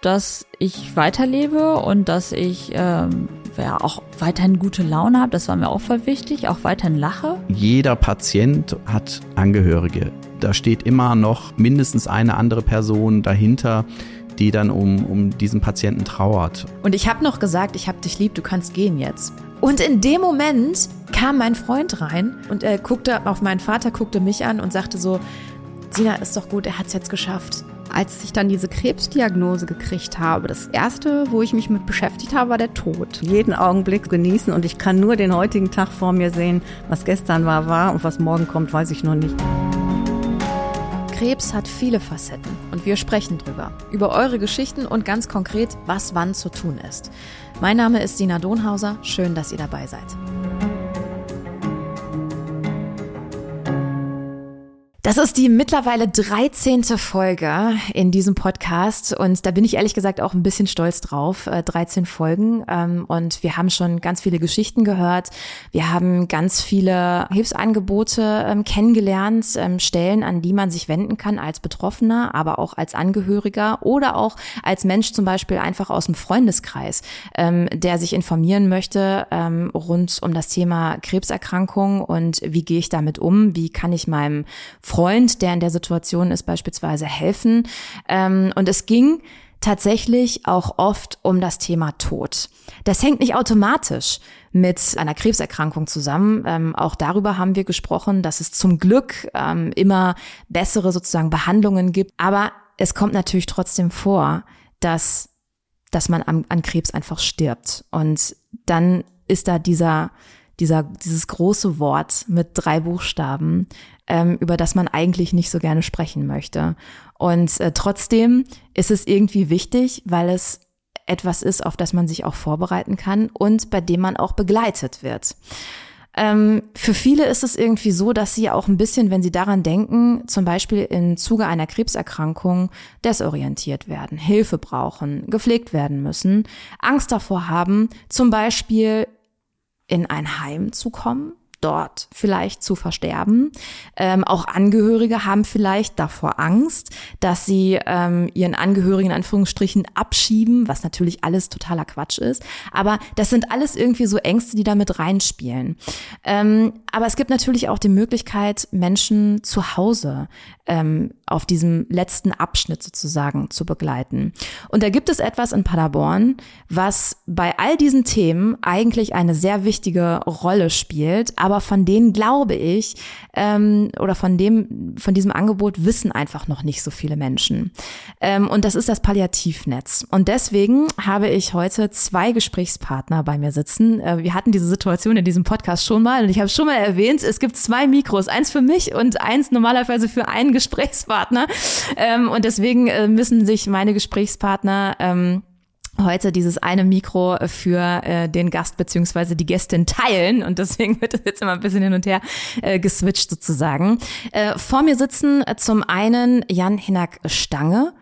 dass ich weiterlebe und dass ich ähm, ja auch weiterhin gute Laune habe. Das war mir auch voll wichtig, auch weiterhin lache. Jeder Patient hat Angehörige. Da steht immer noch mindestens eine andere Person dahinter, die dann um, um diesen Patienten trauert. Und ich habe noch gesagt, ich habe dich lieb, du kannst gehen jetzt. Und in dem Moment kam mein Freund rein und er guckte auf meinen Vater, guckte mich an und sagte so, Sina, ist doch gut, er hat es jetzt geschafft. Als ich dann diese Krebsdiagnose gekriegt habe, das erste, wo ich mich mit beschäftigt habe, war der Tod. Jeden Augenblick genießen und ich kann nur den heutigen Tag vor mir sehen. Was gestern war, war und was morgen kommt, weiß ich noch nicht. Krebs hat viele Facetten und wir sprechen drüber. Über eure Geschichten und ganz konkret, was wann zu tun ist. Mein Name ist Sina Donhauser. Schön, dass ihr dabei seid. Das ist die mittlerweile 13. Folge in diesem Podcast und da bin ich ehrlich gesagt auch ein bisschen stolz drauf. 13 äh, Folgen ähm, und wir haben schon ganz viele Geschichten gehört. Wir haben ganz viele Hilfsangebote ähm, kennengelernt, ähm, Stellen, an die man sich wenden kann als Betroffener, aber auch als Angehöriger oder auch als Mensch zum Beispiel einfach aus dem Freundeskreis, der sich informieren möchte rund um das Thema Krebserkrankung und wie gehe ich damit um, wie kann ich meinem Freund Freund, der in der Situation ist, beispielsweise helfen. Ähm, und es ging tatsächlich auch oft um das Thema Tod. Das hängt nicht automatisch mit einer Krebserkrankung zusammen. Ähm, auch darüber haben wir gesprochen, dass es zum Glück ähm, immer bessere sozusagen Behandlungen gibt. Aber es kommt natürlich trotzdem vor, dass, dass man an, an Krebs einfach stirbt. Und dann ist da dieser, dieser, dieses große Wort mit drei Buchstaben, ähm, über das man eigentlich nicht so gerne sprechen möchte. Und äh, trotzdem ist es irgendwie wichtig, weil es etwas ist, auf das man sich auch vorbereiten kann und bei dem man auch begleitet wird. Ähm, für viele ist es irgendwie so, dass sie auch ein bisschen, wenn sie daran denken, zum Beispiel im Zuge einer Krebserkrankung desorientiert werden, Hilfe brauchen, gepflegt werden müssen, Angst davor haben, zum Beispiel in ein Heim zu kommen, dort vielleicht zu versterben. Ähm, auch Angehörige haben vielleicht davor Angst, dass sie ähm, ihren Angehörigen in Anführungsstrichen abschieben, was natürlich alles totaler Quatsch ist. Aber das sind alles irgendwie so Ängste, die da mit reinspielen. Ähm, aber es gibt natürlich auch die Möglichkeit, Menschen zu Hause ähm, auf diesem letzten Abschnitt sozusagen zu begleiten. Und da gibt es etwas in Paderborn, was bei all diesen Themen eigentlich eine sehr wichtige Rolle spielt, aber von denen glaube ich, ähm, oder von dem, von diesem Angebot wissen einfach noch nicht so viele Menschen. Ähm, und das ist das Palliativnetz. Und deswegen habe ich heute zwei Gesprächspartner bei mir sitzen. Äh, wir hatten diese Situation in diesem Podcast schon mal und ich habe schon mal erwähnt, es gibt zwei Mikros, eins für mich und eins normalerweise für einen Gesprächspartner. Ähm, und deswegen äh, müssen sich meine Gesprächspartner ähm, heute dieses eine Mikro für äh, den Gast beziehungsweise die Gästin teilen und deswegen wird es jetzt immer ein bisschen hin und her äh, geswitcht sozusagen. Äh, vor mir sitzen zum einen Jan Hinak Stange.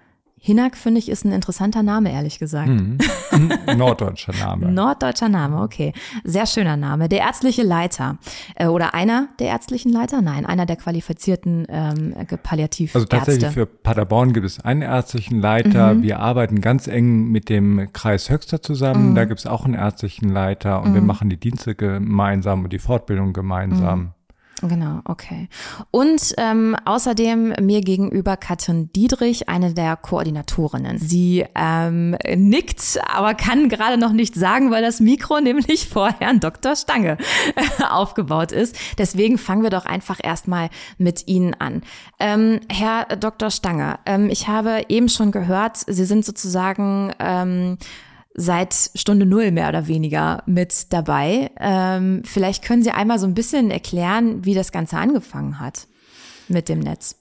Hinak, finde ich, ist ein interessanter Name, ehrlich gesagt. Mhm. Norddeutscher Name. Norddeutscher Name, okay. Sehr schöner Name. Der ärztliche Leiter äh, oder einer der ärztlichen Leiter? Nein, einer der qualifizierten ähm, Palliativärzte. Also tatsächlich für Paderborn gibt es einen ärztlichen Leiter. Mhm. Wir arbeiten ganz eng mit dem Kreis Höxter zusammen. Mhm. Da gibt es auch einen ärztlichen Leiter und wir mhm. machen die Dienste gemeinsam und die Fortbildung gemeinsam. Genau, okay. Und ähm, außerdem mir gegenüber Katrin Diedrich, eine der Koordinatorinnen. Sie ähm, nickt, aber kann gerade noch nicht sagen, weil das Mikro nämlich vor Herrn Dr. Stange aufgebaut ist. Deswegen fangen wir doch einfach erstmal mit Ihnen an. Ähm, Herr Dr. Stange, ähm, ich habe eben schon gehört, Sie sind sozusagen ähm, seit Stunde Null mehr oder weniger mit dabei. Ähm, vielleicht können Sie einmal so ein bisschen erklären, wie das Ganze angefangen hat mit dem Netz.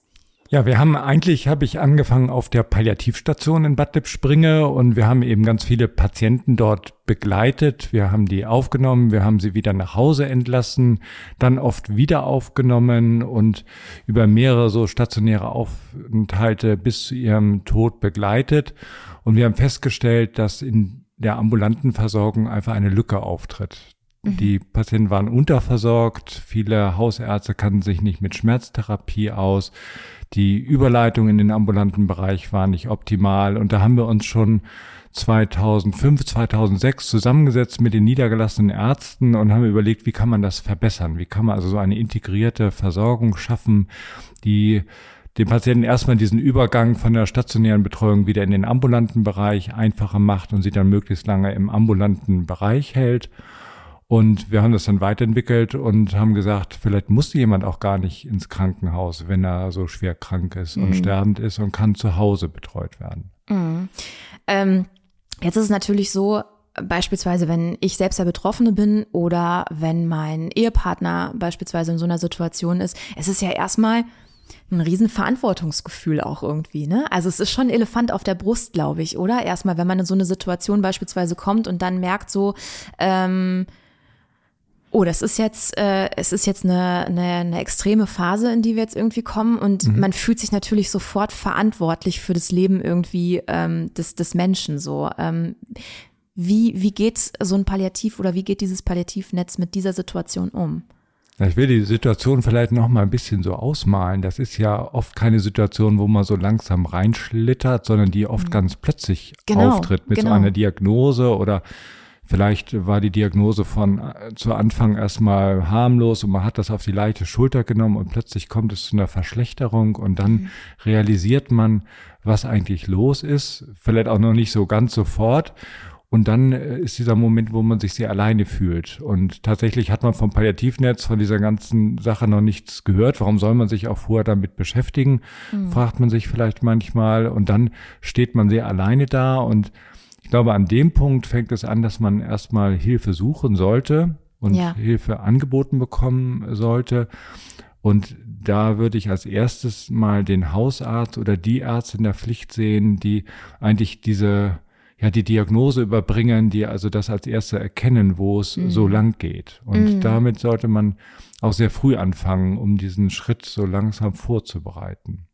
Ja, wir haben eigentlich, habe ich angefangen auf der Palliativstation in Bad Lippspringe und wir haben eben ganz viele Patienten dort begleitet. Wir haben die aufgenommen, wir haben sie wieder nach Hause entlassen, dann oft wieder aufgenommen und über mehrere so stationäre Aufenthalte bis zu ihrem Tod begleitet. Und wir haben festgestellt, dass in der ambulanten Versorgung einfach eine Lücke auftritt. Die Patienten waren unterversorgt, viele Hausärzte kannten sich nicht mit Schmerztherapie aus, die Überleitung in den ambulanten Bereich war nicht optimal und da haben wir uns schon 2005, 2006 zusammengesetzt mit den niedergelassenen Ärzten und haben überlegt, wie kann man das verbessern? Wie kann man also so eine integrierte Versorgung schaffen, die den Patienten erstmal diesen Übergang von der stationären Betreuung wieder in den ambulanten Bereich einfacher macht und sie dann möglichst lange im ambulanten Bereich hält. Und wir haben das dann weiterentwickelt und haben gesagt, vielleicht muss jemand auch gar nicht ins Krankenhaus, wenn er so schwer krank ist und mhm. sterbend ist und kann zu Hause betreut werden. Mhm. Ähm, jetzt ist es natürlich so, Beispielsweise, wenn ich selbst der Betroffene bin oder wenn mein Ehepartner beispielsweise in so einer Situation ist, es ist ja erstmal ein riesen Verantwortungsgefühl auch irgendwie, ne? Also es ist schon ein Elefant auf der Brust, glaube ich, oder? Erstmal, wenn man in so eine Situation beispielsweise kommt und dann merkt so, ähm, oh, das ist jetzt, äh, es ist jetzt eine, eine, eine extreme Phase, in die wir jetzt irgendwie kommen und mhm. man fühlt sich natürlich sofort verantwortlich für das Leben irgendwie ähm, des, des Menschen so. Ähm, wie, wie geht so ein Palliativ oder wie geht dieses Palliativnetz mit dieser Situation um? Ich will die Situation vielleicht noch mal ein bisschen so ausmalen. Das ist ja oft keine Situation, wo man so langsam reinschlittert, sondern die oft mhm. ganz plötzlich genau, auftritt mit genau. so einer Diagnose oder vielleicht war die Diagnose von äh, zu Anfang erstmal harmlos und man hat das auf die leichte Schulter genommen und plötzlich kommt es zu einer Verschlechterung und dann mhm. realisiert man, was eigentlich los ist, vielleicht auch noch nicht so ganz sofort und dann äh, ist dieser Moment, wo man sich sehr alleine fühlt. Und tatsächlich hat man vom Palliativnetz, von dieser ganzen Sache noch nichts gehört. Warum soll man sich auch vorher damit beschäftigen? Mhm. Fragt man sich vielleicht manchmal. Und dann steht man sehr alleine da. Und ich glaube, an dem Punkt fängt es an, dass man erstmal Hilfe suchen sollte und ja. Hilfe angeboten bekommen sollte. Und da würde ich als erstes mal den Hausarzt oder die Ärzte in der Pflicht sehen, die eigentlich diese ja die Diagnose überbringen, die also das als erste erkennen, wo es mhm. so lang geht. Und mhm. damit sollte man auch sehr früh anfangen, um diesen Schritt so langsam vorzubereiten.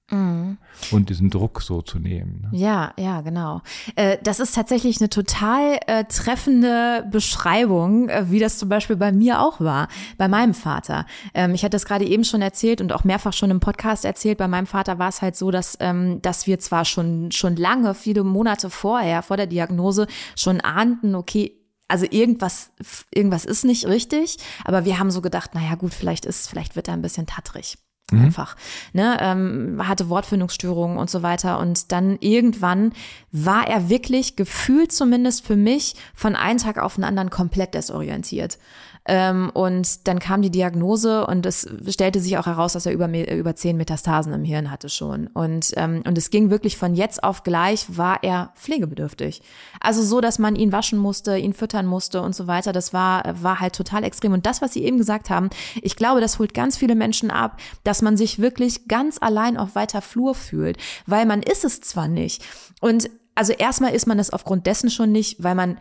Mhm. Und diesen Druck so zu nehmen. Ne? Ja, ja, genau. Äh, das ist tatsächlich eine total äh, treffende Beschreibung, äh, wie das zum Beispiel bei mir auch war, bei meinem Vater. Ähm, ich hatte das gerade eben schon erzählt und auch mehrfach schon im Podcast erzählt. Bei meinem Vater war es halt so, dass, ähm, dass wir zwar schon, schon lange, viele Monate vorher, vor der Diagnose, schon ahnten, okay, also irgendwas, irgendwas ist nicht richtig, aber wir haben so gedacht, naja gut, vielleicht ist, vielleicht wird er ein bisschen tattrig mhm. einfach. Ne, ähm, hatte Wortfindungsstörungen und so weiter. Und dann irgendwann war er wirklich gefühlt zumindest für mich von einem Tag auf den anderen komplett desorientiert. Ähm, und dann kam die Diagnose und es stellte sich auch heraus, dass er über, über zehn Metastasen im Hirn hatte schon. Und, ähm, und es ging wirklich von jetzt auf gleich, war er pflegebedürftig. Also so, dass man ihn waschen musste, ihn füttern musste und so weiter. Das war, war halt total extrem. Und das, was Sie eben gesagt haben, ich glaube, das holt ganz viele Menschen ab, dass man sich wirklich ganz allein auf weiter Flur fühlt, weil man ist es zwar nicht. Und also erstmal ist man es aufgrund dessen schon nicht, weil man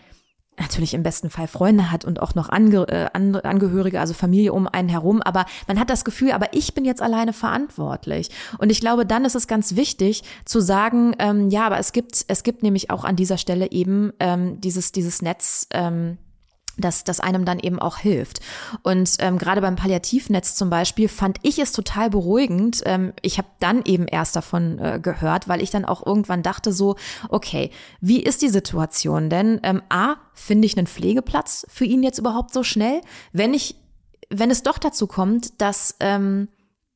natürlich im besten Fall Freunde hat und auch noch Ange äh, Angehörige, also Familie um einen herum, aber man hat das Gefühl, aber ich bin jetzt alleine verantwortlich. Und ich glaube, dann ist es ganz wichtig zu sagen, ähm, ja, aber es gibt, es gibt nämlich auch an dieser Stelle eben ähm, dieses, dieses Netz, ähm, dass das einem dann eben auch hilft. Und ähm, gerade beim Palliativnetz zum Beispiel fand ich es total beruhigend. Ähm, ich habe dann eben erst davon äh, gehört, weil ich dann auch irgendwann dachte so, okay, wie ist die Situation? Denn ähm, a finde ich einen Pflegeplatz für ihn jetzt überhaupt so schnell, wenn ich wenn es doch dazu kommt, dass ähm,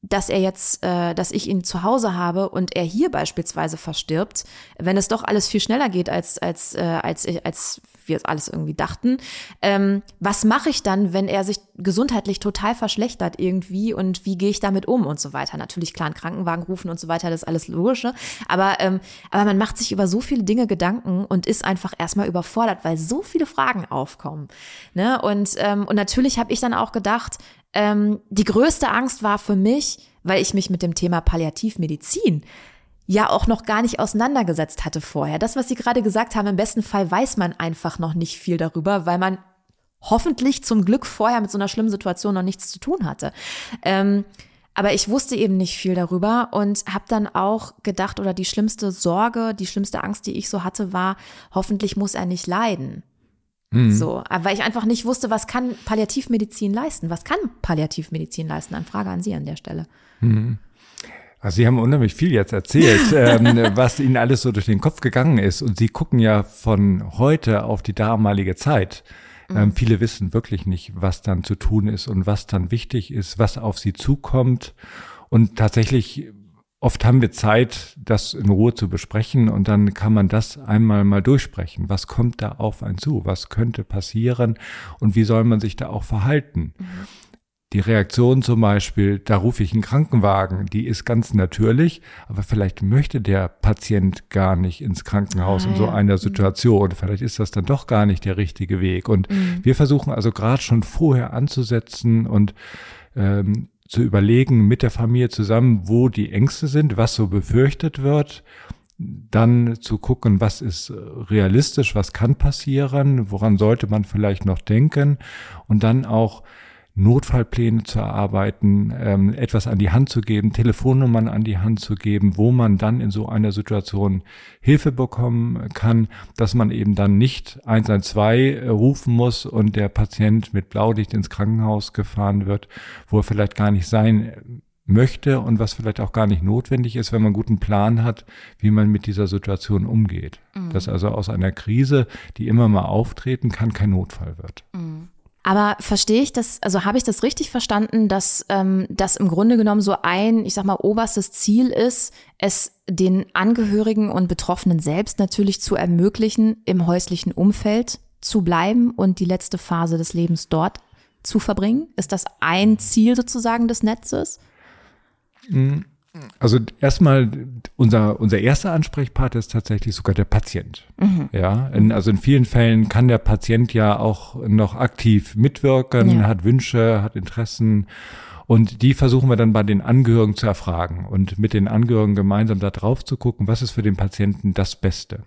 dass er jetzt, äh, dass ich ihn zu Hause habe und er hier beispielsweise verstirbt, wenn es doch alles viel schneller geht als als äh, als als wir alles irgendwie dachten. Ähm, was mache ich dann, wenn er sich gesundheitlich total verschlechtert irgendwie und wie gehe ich damit um und so weiter? Natürlich klar, einen Krankenwagen rufen und so weiter, das ist alles logisch. Ne? Aber, ähm, aber man macht sich über so viele Dinge Gedanken und ist einfach erstmal überfordert, weil so viele Fragen aufkommen. Ne? Und, ähm, und natürlich habe ich dann auch gedacht, ähm, die größte Angst war für mich, weil ich mich mit dem Thema Palliativmedizin ja auch noch gar nicht auseinandergesetzt hatte vorher. Das, was Sie gerade gesagt haben, im besten Fall weiß man einfach noch nicht viel darüber, weil man hoffentlich zum Glück vorher mit so einer schlimmen Situation noch nichts zu tun hatte. Ähm, aber ich wusste eben nicht viel darüber und habe dann auch gedacht, oder die schlimmste Sorge, die schlimmste Angst, die ich so hatte, war, hoffentlich muss er nicht leiden. So, aber weil ich einfach nicht wusste, was kann Palliativmedizin leisten? Was kann Palliativmedizin leisten? Eine Frage an Sie an der Stelle. Also Sie haben unheimlich viel jetzt erzählt, ähm, was Ihnen alles so durch den Kopf gegangen ist. Und Sie gucken ja von heute auf die damalige Zeit. Ähm, viele wissen wirklich nicht, was dann zu tun ist und was dann wichtig ist, was auf sie zukommt. Und tatsächlich, oft haben wir Zeit, das in Ruhe zu besprechen und dann kann man das einmal mal durchsprechen. Was kommt da auf einen zu? Was könnte passieren? Und wie soll man sich da auch verhalten? Die Reaktion zum Beispiel, da rufe ich einen Krankenwagen, die ist ganz natürlich, aber vielleicht möchte der Patient gar nicht ins Krankenhaus Ah, in so einer Situation. Vielleicht ist das dann doch gar nicht der richtige Weg. Und wir versuchen also gerade schon vorher anzusetzen und ähm, zu überlegen mit der Familie zusammen, wo die Ängste sind, was so befürchtet wird. Dann zu gucken, was ist äh, realistisch, was kann passieren, woran sollte man vielleicht noch denken. Und dann auch Notfallpläne zu erarbeiten, ähm, etwas an die Hand zu geben, Telefonnummern an die Hand zu geben, wo man dann in so einer Situation Hilfe bekommen kann, dass man eben dann nicht 112 äh, rufen muss und der Patient mit Blaulicht ins Krankenhaus gefahren wird, wo er vielleicht gar nicht sein möchte und was vielleicht auch gar nicht notwendig ist, wenn man einen guten Plan hat, wie man mit dieser Situation umgeht. Dass also aus einer Krise, die immer mal auftreten kann, kein Notfall wird. Aber verstehe ich das, also habe ich das richtig verstanden, dass ähm, das im Grunde genommen so ein, ich sag mal, oberstes Ziel ist, es den Angehörigen und Betroffenen selbst natürlich zu ermöglichen, im häuslichen Umfeld zu bleiben und die letzte Phase des Lebens dort zu verbringen? Ist das ein Ziel sozusagen des Netzes? Also erstmal unser unser erster Ansprechpartner ist tatsächlich sogar der Patient. Ja, in, also in vielen Fällen kann der Patient ja auch noch aktiv mitwirken, Ja. hat Wünsche, hat Interessen und die versuchen wir dann bei den Angehörigen zu erfragen und mit den Angehörigen gemeinsam da drauf zu gucken, was ist für den Patienten das Beste.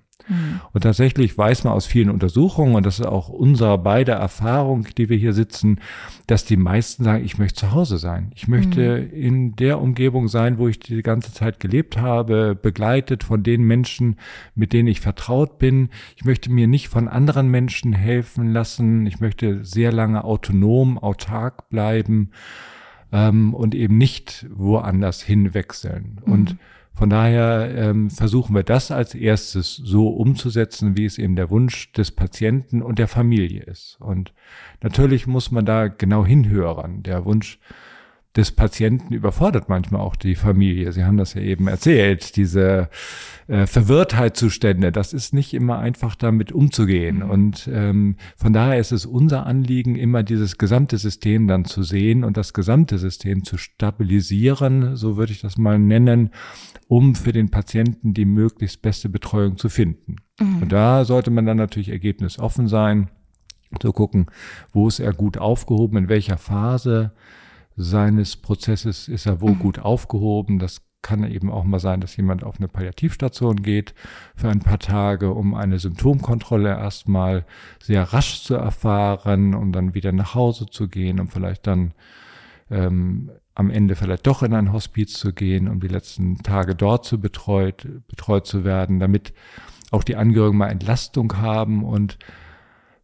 Und tatsächlich weiß man aus vielen Untersuchungen, und das ist auch unsere beide Erfahrung, die wir hier sitzen, dass die meisten sagen, ich möchte zu Hause sein. Ich möchte in der Umgebung sein, wo ich die ganze Zeit gelebt habe, begleitet von den Menschen, mit denen ich vertraut bin. Ich möchte mir nicht von anderen Menschen helfen lassen. Ich möchte sehr lange autonom, autark bleiben ähm, und eben nicht woanders hinwechseln. Und von daher ähm, versuchen wir das als erstes so umzusetzen, wie es eben der Wunsch des Patienten und der Familie ist. Und natürlich muss man da genau hinhören. Der Wunsch des Patienten überfordert manchmal auch die Familie. Sie haben das ja eben erzählt, diese äh, Verwirrtheitszustände. Das ist nicht immer einfach damit umzugehen. Und ähm, von daher ist es unser Anliegen, immer dieses gesamte System dann zu sehen und das gesamte System zu stabilisieren, so würde ich das mal nennen, um für den Patienten die möglichst beste Betreuung zu finden. Und da sollte man dann natürlich ergebnisoffen sein, zu gucken, wo ist er gut aufgehoben, in welcher Phase seines Prozesses ist er wo gut aufgehoben. Das kann eben auch mal sein, dass jemand auf eine Palliativstation geht für ein paar Tage, um eine Symptomkontrolle erstmal sehr rasch zu erfahren, um dann wieder nach Hause zu gehen, um vielleicht dann ähm, am Ende vielleicht doch in ein Hospiz zu gehen, um die letzten Tage dort zu betreut, betreut zu werden, damit auch die Angehörigen mal Entlastung haben und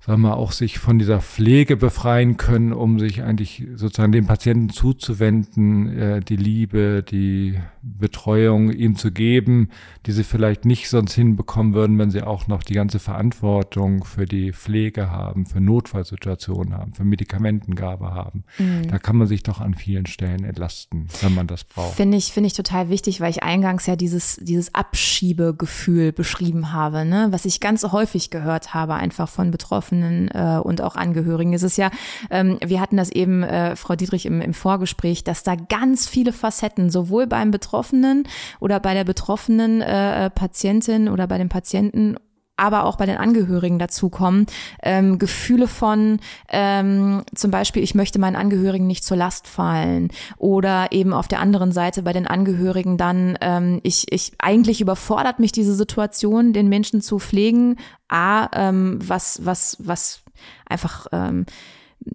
sagen wir, auch sich von dieser Pflege befreien können, um sich eigentlich sozusagen dem Patienten zuzuwenden, äh, die Liebe, die Betreuung ihm zu geben, die sie vielleicht nicht sonst hinbekommen würden, wenn sie auch noch die ganze Verantwortung für die Pflege haben, für Notfallsituationen haben, für Medikamentengabe haben. Da kann man sich doch an vielen Stellen entlasten, wenn man das braucht. Finde ich, finde ich total wichtig, weil ich eingangs ja dieses, dieses Abschiebegefühl beschrieben habe, ne? was ich ganz häufig gehört habe, einfach von Betroffenen äh, und auch Angehörigen. Es ist ja, ähm, wir hatten das eben, äh, Frau Dietrich, im, im Vorgespräch, dass da ganz viele Facetten, sowohl beim Betroffenen oder bei der betroffenen äh, Patientin oder bei dem Patienten aber auch bei den Angehörigen dazukommen. Ähm, Gefühle von ähm, zum Beispiel, ich möchte meinen Angehörigen nicht zur Last fallen. Oder eben auf der anderen Seite bei den Angehörigen dann, ähm, ich, ich eigentlich überfordert mich diese Situation, den Menschen zu pflegen. A, ähm, was, was, was einfach ähm,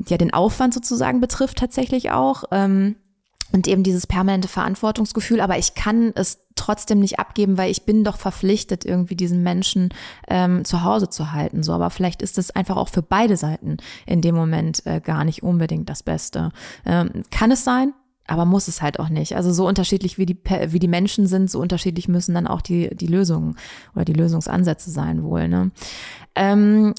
ja den Aufwand sozusagen betrifft tatsächlich auch. Ähm, und eben dieses permanente Verantwortungsgefühl, aber ich kann es trotzdem nicht abgeben, weil ich bin doch verpflichtet, irgendwie diesen Menschen ähm, zu Hause zu halten. So, aber vielleicht ist es einfach auch für beide Seiten in dem Moment äh, gar nicht unbedingt das Beste. Ähm, kann es sein? Aber muss es halt auch nicht. Also so unterschiedlich wie die, wie die Menschen sind, so unterschiedlich müssen dann auch die, die Lösungen oder die Lösungsansätze sein wohl. Ne? Ähm,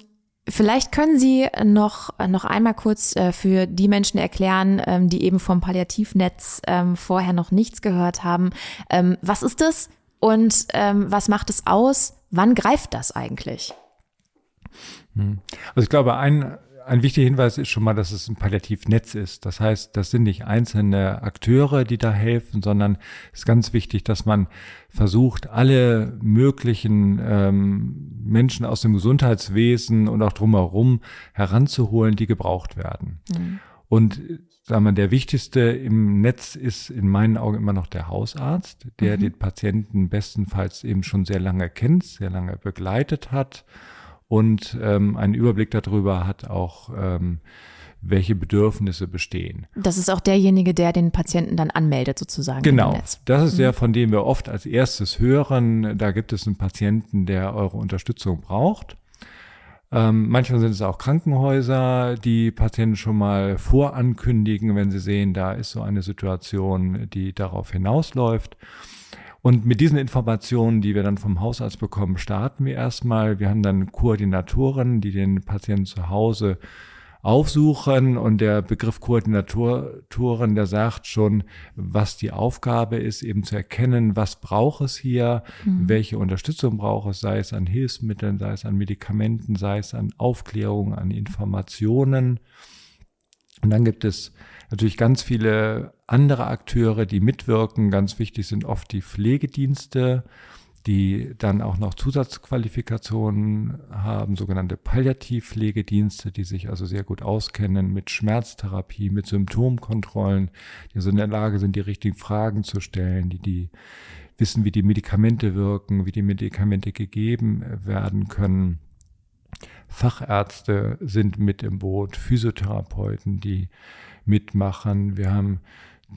Vielleicht können Sie noch, noch einmal kurz äh, für die Menschen erklären, ähm, die eben vom Palliativnetz ähm, vorher noch nichts gehört haben. Ähm, was ist das und was macht es aus? Wann greift das eigentlich? Hm. Also ich glaube, ein ein wichtiger Hinweis ist schon mal, dass es ein Palliativnetz ist. Das heißt, das sind nicht einzelne Akteure, die da helfen, sondern es ist ganz wichtig, dass man versucht, alle möglichen ähm, Menschen aus dem Gesundheitswesen und auch drumherum heranzuholen, die gebraucht werden. Mhm. Und sagen wir, der wichtigste im Netz ist in meinen Augen immer noch der Hausarzt, der mhm. den Patienten bestenfalls eben schon sehr lange kennt, sehr lange begleitet hat und ähm, einen Überblick darüber hat auch, ähm, welche Bedürfnisse bestehen. Das ist auch derjenige, der den Patienten dann anmeldet sozusagen. Genau, das ist mhm. der, von dem wir oft als erstes hören, da gibt es einen Patienten, der eure Unterstützung braucht. Ähm, manchmal sind es auch Krankenhäuser, die Patienten schon mal vorankündigen, wenn sie sehen, da ist so eine Situation, die darauf hinausläuft. Und mit diesen Informationen, die wir dann vom Hausarzt bekommen, starten wir erstmal. Wir haben dann Koordinatoren, die den Patienten zu Hause aufsuchen und der Begriff Koordinatoren, der sagt schon, was die Aufgabe ist, eben zu erkennen, was braucht es hier, mhm. welche Unterstützung braucht es, sei es an Hilfsmitteln, sei es an Medikamenten, sei es an Aufklärung, an Informationen. Und dann gibt es natürlich ganz viele andere Akteure, die mitwirken. Ganz wichtig sind oft die Pflegedienste, die dann auch noch Zusatzqualifikationen haben, sogenannte Palliativpflegedienste, die sich also sehr gut auskennen mit Schmerztherapie, mit Symptomkontrollen, die also in der Lage sind, die richtigen Fragen zu stellen, die, die wissen, wie die Medikamente wirken, wie die Medikamente gegeben werden können. Fachärzte sind mit im Boot, Physiotherapeuten, die mitmachen. Wir haben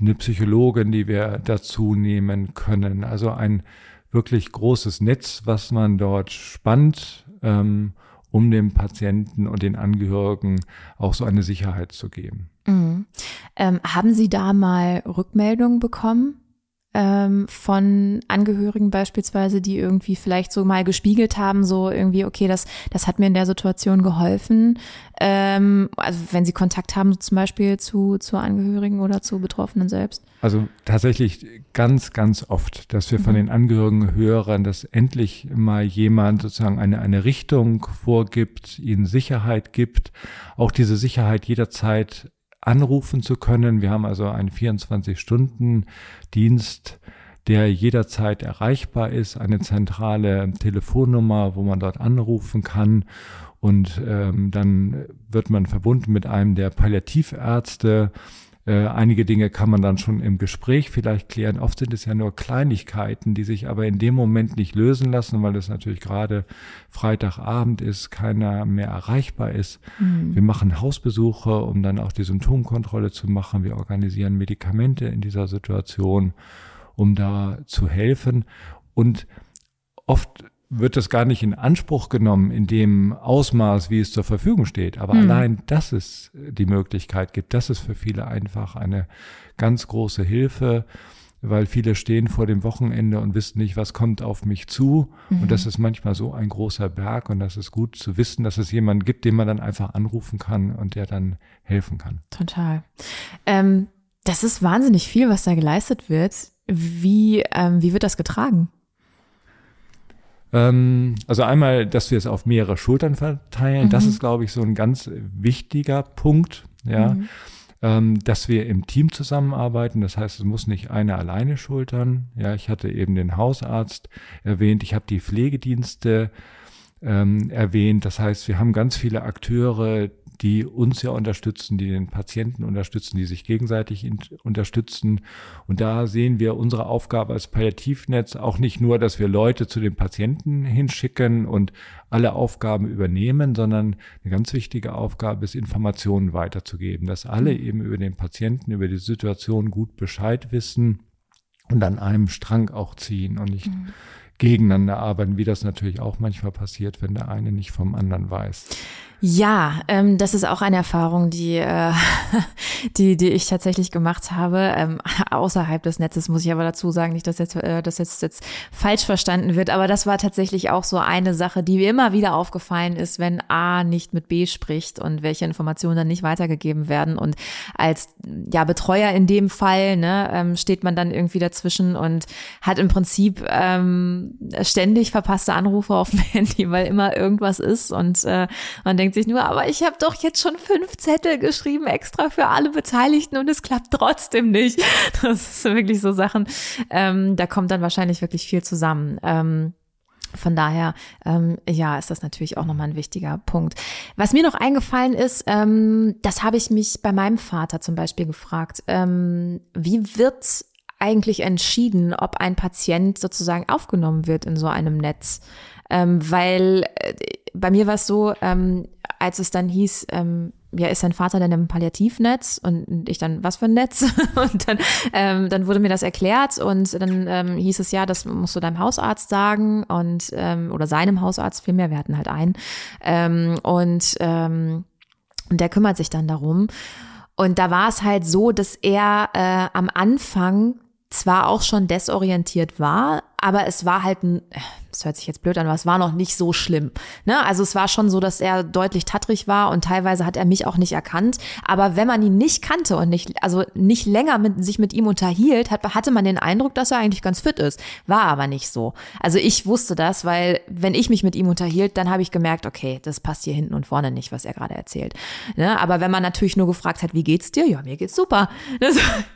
eine Psychologin, die wir dazu nehmen können. Also ein wirklich großes Netz, was man dort spannt, ähm, um dem Patienten und den Angehörigen auch so eine Sicherheit zu geben. Mhm. Ähm, haben Sie da mal Rückmeldungen bekommen? Ähm, von Angehörigen beispielsweise, die irgendwie vielleicht so mal gespiegelt haben, so irgendwie, okay, das, das hat mir in der Situation geholfen. Ähm, also wenn sie Kontakt haben, zum Beispiel zu, zu Angehörigen oder zu Betroffenen selbst. Also tatsächlich ganz, ganz oft, dass wir von mhm. den Angehörigen hören, dass endlich mal jemand sozusagen eine, eine Richtung vorgibt, ihnen Sicherheit gibt, auch diese Sicherheit jederzeit anrufen zu können. Wir haben also einen 24-Stunden-Dienst, der jederzeit erreichbar ist, eine zentrale Telefonnummer, wo man dort anrufen kann. Und ähm, dann wird man verbunden mit einem der Palliativärzte, äh, einige Dinge kann man dann schon im Gespräch vielleicht klären. Oft sind es ja nur Kleinigkeiten, die sich aber in dem Moment nicht lösen lassen, weil es natürlich gerade Freitagabend ist, keiner mehr erreichbar ist. Mhm. Wir machen Hausbesuche, um dann auch die Symptomkontrolle zu machen. Wir organisieren Medikamente in dieser Situation, um da zu helfen. Und oft wird das gar nicht in Anspruch genommen in dem Ausmaß, wie es zur Verfügung steht. Aber mhm. allein, dass es die Möglichkeit gibt, das ist für viele einfach eine ganz große Hilfe, weil viele stehen vor dem Wochenende und wissen nicht, was kommt auf mich zu. Mhm. Und das ist manchmal so ein großer Berg und das ist gut zu wissen, dass es jemanden gibt, den man dann einfach anrufen kann und der dann helfen kann. Total. Ähm, das ist wahnsinnig viel, was da geleistet wird. Wie, ähm, wie wird das getragen? Ähm, also einmal, dass wir es auf mehrere Schultern verteilen, mhm. das ist, glaube ich, so ein ganz wichtiger Punkt, ja. Mhm. Ähm, dass wir im Team zusammenarbeiten, das heißt, es muss nicht einer alleine schultern. Ja, ich hatte eben den Hausarzt erwähnt, ich habe die Pflegedienste ähm, erwähnt. Das heißt, wir haben ganz viele Akteure, die uns ja unterstützen, die den Patienten unterstützen, die sich gegenseitig unterstützen. Und da sehen wir unsere Aufgabe als Palliativnetz auch nicht nur, dass wir Leute zu den Patienten hinschicken und alle Aufgaben übernehmen, sondern eine ganz wichtige Aufgabe ist, Informationen weiterzugeben, dass alle eben über den Patienten, über die Situation gut Bescheid wissen und an einem Strang auch ziehen und nicht mhm. Gegeneinander arbeiten, wie das natürlich auch manchmal passiert, wenn der eine nicht vom anderen weiß. Ja, ähm, das ist auch eine Erfahrung, die, äh, die, die ich tatsächlich gemacht habe. Ähm, außerhalb des Netzes muss ich aber dazu sagen, nicht, dass jetzt, äh, das jetzt, jetzt falsch verstanden wird, aber das war tatsächlich auch so eine Sache, die mir immer wieder aufgefallen ist, wenn A nicht mit B spricht und welche Informationen dann nicht weitergegeben werden. Und als ja, Betreuer in dem Fall ne, ähm, steht man dann irgendwie dazwischen und hat im Prinzip ähm, ständig verpasste Anrufe auf dem Handy, weil immer irgendwas ist und äh, man denkt, sich nur, aber ich habe doch jetzt schon fünf Zettel geschrieben, extra für alle Beteiligten und es klappt trotzdem nicht. Das sind wirklich so Sachen, ähm, da kommt dann wahrscheinlich wirklich viel zusammen. Ähm, von daher, ähm, ja, ist das natürlich auch nochmal ein wichtiger Punkt. Was mir noch eingefallen ist, ähm, das habe ich mich bei meinem Vater zum Beispiel gefragt. Ähm, wie wird eigentlich entschieden, ob ein Patient sozusagen aufgenommen wird in so einem Netz? Ähm, weil äh, bei mir war es so, ähm, als es dann hieß, ähm, ja, ist sein Vater denn im Palliativnetz? Und ich dann, was für ein Netz? Und dann, ähm, dann wurde mir das erklärt und dann ähm, hieß es ja, das musst du deinem Hausarzt sagen und ähm, oder seinem Hausarzt vielmehr, wir hatten halt einen. Ähm, und ähm, der kümmert sich dann darum. Und da war es halt so, dass er äh, am Anfang zwar auch schon desorientiert war, aber es war halt ein, das hört sich jetzt blöd an, aber es war noch nicht so schlimm. Ne? Also es war schon so, dass er deutlich tattrig war und teilweise hat er mich auch nicht erkannt. Aber wenn man ihn nicht kannte und nicht, also nicht länger mit, sich mit ihm unterhielt, hat, hatte man den Eindruck, dass er eigentlich ganz fit ist. War aber nicht so. Also ich wusste das, weil wenn ich mich mit ihm unterhielt, dann habe ich gemerkt, okay, das passt hier hinten und vorne nicht, was er gerade erzählt. Ne? Aber wenn man natürlich nur gefragt hat, wie geht's dir? Ja, mir geht's super. Ne?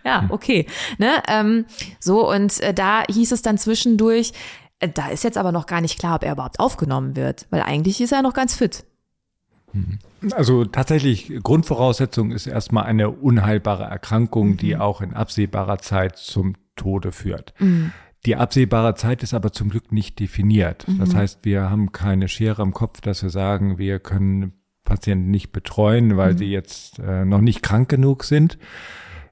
Ja, okay. Ne? Ähm, so, und äh, da hieß es dann zwischendurch, da ist jetzt aber noch gar nicht klar, ob er überhaupt aufgenommen wird, weil eigentlich ist er noch ganz fit. Hm. Also tatsächlich, Grundvoraussetzung ist erstmal eine unheilbare Erkrankung, die mhm. auch in absehbarer Zeit zum Tode führt. Mhm. Die absehbare Zeit ist aber zum Glück nicht definiert. Mhm. Das heißt, wir haben keine Schere im Kopf, dass wir sagen, wir können Patienten nicht betreuen, weil mhm. sie jetzt äh, noch nicht krank genug sind.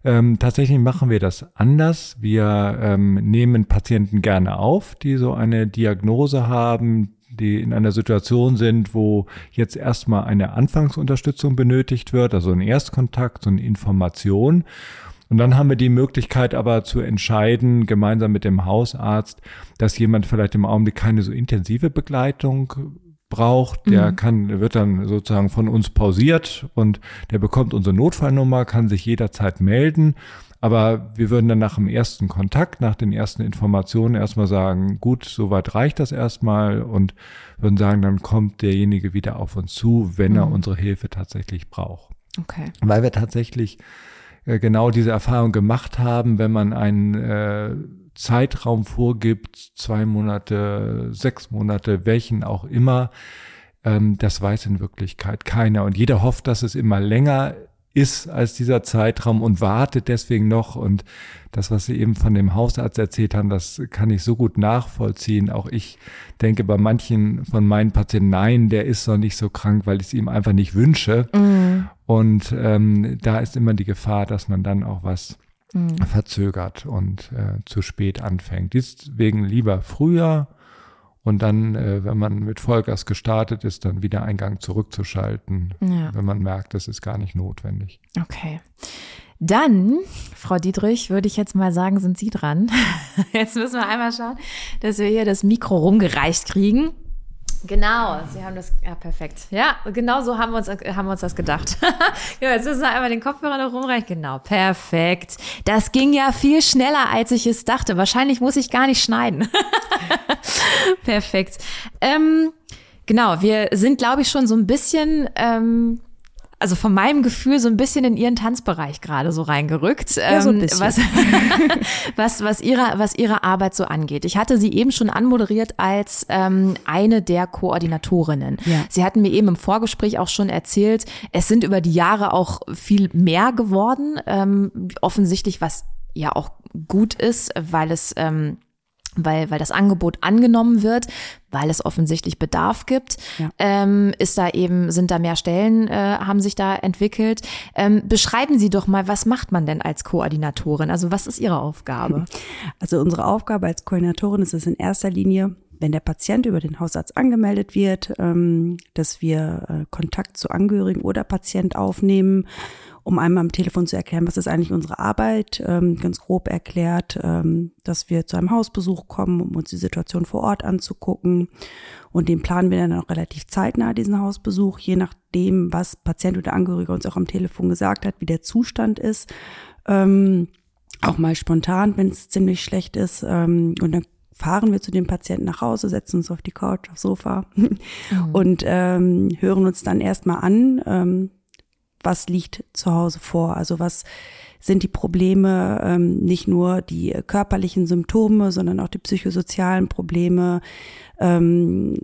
Ähm, tatsächlich machen wir das anders. Wir ähm, nehmen Patienten gerne auf, die so eine Diagnose haben, die in einer Situation sind, wo jetzt erstmal eine Anfangsunterstützung benötigt wird, also ein Erstkontakt, so eine Information. Und dann haben wir die Möglichkeit aber zu entscheiden, gemeinsam mit dem Hausarzt, dass jemand vielleicht im Augenblick keine so intensive Begleitung braucht, der mhm. kann, wird dann sozusagen von uns pausiert und der bekommt unsere Notfallnummer, kann sich jederzeit melden. Aber wir würden dann nach dem ersten Kontakt, nach den ersten Informationen erstmal sagen, gut, soweit reicht das erstmal und würden sagen, dann kommt derjenige wieder auf uns zu, wenn mhm. er unsere Hilfe tatsächlich braucht. Okay. Weil wir tatsächlich äh, genau diese Erfahrung gemacht haben, wenn man einen äh, Zeitraum vorgibt, zwei Monate, sechs Monate, welchen auch immer, ähm, das weiß in Wirklichkeit keiner. Und jeder hofft, dass es immer länger ist als dieser Zeitraum und wartet deswegen noch. Und das, was Sie eben von dem Hausarzt erzählt haben, das kann ich so gut nachvollziehen. Auch ich denke bei manchen von meinen Patienten, nein, der ist noch nicht so krank, weil ich es ihm einfach nicht wünsche. Mhm. Und ähm, da ist immer die Gefahr, dass man dann auch was mhm. verzögert und äh, zu spät anfängt. Deswegen lieber früher und dann, äh, wenn man mit Vollgas gestartet ist, dann wieder Eingang zurückzuschalten, ja. wenn man merkt, das ist gar nicht notwendig. Okay. Dann, Frau Dietrich, würde ich jetzt mal sagen, sind Sie dran. Jetzt müssen wir einmal schauen, dass wir hier das Mikro rumgereicht kriegen. Genau, Sie haben das, ja, perfekt. Ja, genau so haben wir uns, haben wir uns das gedacht. ja, jetzt müssen wir einmal den Kopfhörer noch rumreichen. Genau, perfekt. Das ging ja viel schneller, als ich es dachte. Wahrscheinlich muss ich gar nicht schneiden. perfekt. Ähm, genau, wir sind, glaube ich, schon so ein bisschen, ähm, also von meinem Gefühl so ein bisschen in ihren Tanzbereich gerade so reingerückt, Ja, so ein ähm, bisschen. was, was, was, ihre, was ihre Arbeit so angeht. Ich hatte sie eben schon anmoderiert als ähm, eine der Koordinatorinnen. Ja. Sie hatten mir eben im Vorgespräch auch schon erzählt, es sind über die Jahre auch viel mehr geworden, ähm, offensichtlich, was ja auch gut ist, weil es ähm, weil, weil das Angebot angenommen wird, weil es offensichtlich Bedarf gibt, Ja. ähm, ist da eben, sind da mehr Stellen, äh, haben sich da entwickelt. Ähm, beschreiben Sie doch mal, was macht man denn als Koordinatorin? Also was ist Ihre Aufgabe? Also unsere Aufgabe als Koordinatorin ist es in erster Linie, wenn der Patient über den Hausarzt angemeldet wird, ähm, dass wir äh, Kontakt zu Angehörigen oder Patient aufnehmen, um einmal am Telefon zu erklären, was ist eigentlich unsere Arbeit, ähm, ganz grob erklärt, ähm, dass wir zu einem Hausbesuch kommen, um uns die Situation vor Ort anzugucken. Und den planen wir dann auch relativ zeitnah, diesen Hausbesuch, je nachdem, was Patient oder Angehörige uns auch am Telefon gesagt hat, wie der Zustand ist. Ähm, auch mal spontan, wenn es ziemlich schlecht ist. Ähm, und dann fahren wir zu dem Patienten nach Hause, setzen uns auf die Couch, aufs Sofa und ähm, hören uns dann erstmal an, ähm, was liegt zu Hause vor. Also was sind die Probleme, ähm, nicht nur die körperlichen Symptome, sondern auch die psychosozialen Probleme. Ähm,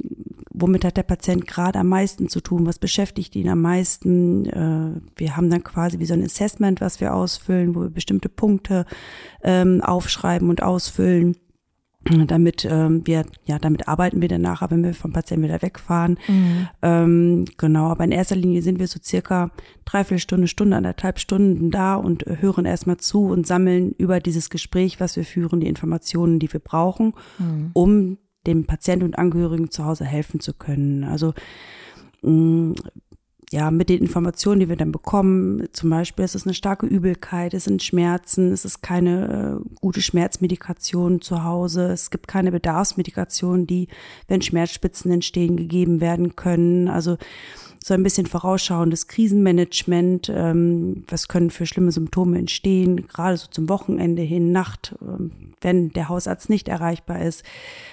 womit hat der Patient gerade am meisten zu tun? Was beschäftigt ihn am meisten? Äh, wir haben dann quasi wie so ein Assessment, was wir ausfüllen, wo wir bestimmte Punkte ähm, aufschreiben und ausfüllen. Damit ähm, wir, ja, damit arbeiten wir dann nachher, wenn wir vom Patienten wieder wegfahren. Ähm, genau, aber in erster Linie sind wir so circa dreiviertel Stunde, Stunde, anderthalb Stunden da und hören erstmal zu und sammeln über dieses Gespräch, was wir führen, die Informationen, die wir brauchen, um dem Patienten und Angehörigen zu Hause helfen zu können. Also mh, ja, mit den Informationen, die wir dann bekommen, zum Beispiel, es ist eine starke Übelkeit, es sind Schmerzen, es ist keine äh, gute Schmerzmedikation zu Hause, es gibt keine Bedarfsmedikation, die, wenn Schmerzspitzen entstehen, gegeben werden können. Also so ein bisschen vorausschauendes Krisenmanagement, ähm, was können für schlimme Symptome entstehen, gerade so zum Wochenende hin, Nacht, ähm, wenn der Hausarzt nicht erreichbar ist.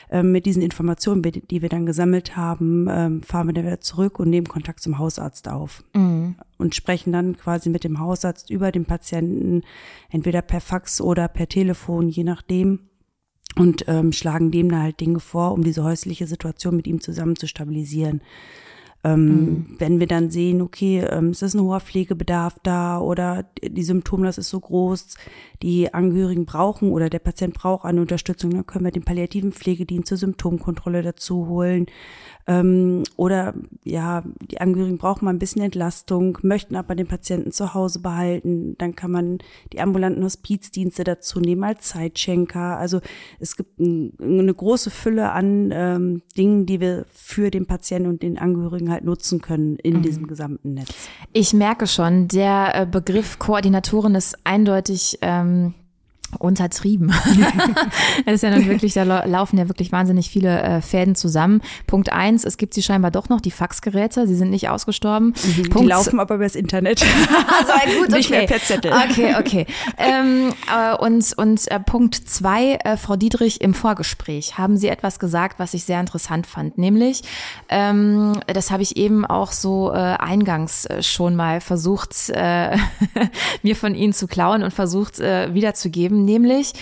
Ähm, mit diesen Informationen, die wir dann gesammelt haben, ähm, fahren wir dann wieder zurück und nehmen Kontakt zum Hausarzt auf und sprechen dann quasi mit dem Hausarzt über den Patienten, entweder per Fax oder per Telefon, je nachdem. Und ähm, schlagen dem dann halt Dinge vor, um diese häusliche Situation mit ihm zusammen zu stabilisieren. Ähm, Wenn wir dann sehen, okay, ähm, es ist ein hoher Pflegebedarf da oder die Symptomlast ist so groß, die Angehörigen brauchen oder der Patient braucht eine Unterstützung, dann können wir den palliativen Pflegedienst zur Symptomkontrolle dazu holen. Ähm, oder ja, die Angehörigen brauchen mal ein bisschen Entlastung, möchten aber den Patienten zu Hause behalten. Dann kann man die ambulanten Hospizdienste dazu nehmen als Zeitschenker. Also es gibt ein, eine große Fülle an ähm, Dingen, die wir für den Patienten und den Angehörigen halt nutzen können in diesem gesamten Netz. Ich merke schon, der äh, Begriff Koordinatorin ist eindeutig ähm, untertrieben. das ist ja dann wirklich, da lau- laufen ja wirklich wahnsinnig viele äh, Fäden zusammen. Punkt eins, es gibt sie scheinbar doch noch, die Faxgeräte, sie sind nicht ausgestorben. Die Punkt laufen aber übers Internet. Also gut, Nicht okay. mehr per Zettel. Okay, okay. ähm, äh, und und äh, Punkt zwei, äh, Frau Dietrich, im Vorgespräch haben Sie etwas gesagt, was ich sehr interessant fand, nämlich, ähm, das habe ich eben auch so äh, eingangs äh, schon mal versucht, mir von Ihnen zu klauen und versucht äh, wiederzugeben, nämlich,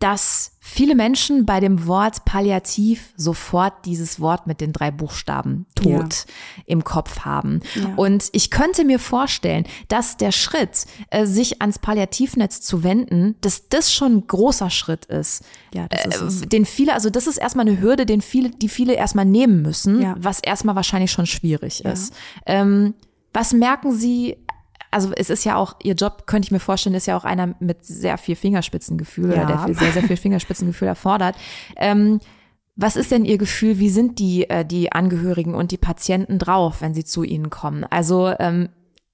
dass viele Menschen bei dem Wort Palliativ sofort dieses Wort mit den drei Buchstaben Tod im Kopf haben. Ja. Und ich könnte mir vorstellen, dass der Schritt, äh, sich ans Palliativnetz zu wenden, dass das schon ein großer Schritt ist. Ja, das ist es. Äh, den viele, also das ist erstmal eine Hürde, den viele, die viele erstmal nehmen müssen, Ja. was erstmal wahrscheinlich schon schwierig Ja. ist. Ähm, was merken Sie? Also es ist ja auch, Ihr Job, könnte ich mir vorstellen, ist ja auch einer mit sehr viel Fingerspitzengefühl oder Ja. der viel, sehr, sehr viel Fingerspitzengefühl erfordert. Ähm, was ist denn Ihr Gefühl? Wie sind die, äh, die Angehörigen und die Patienten drauf, wenn sie zu Ihnen kommen? Also ähm,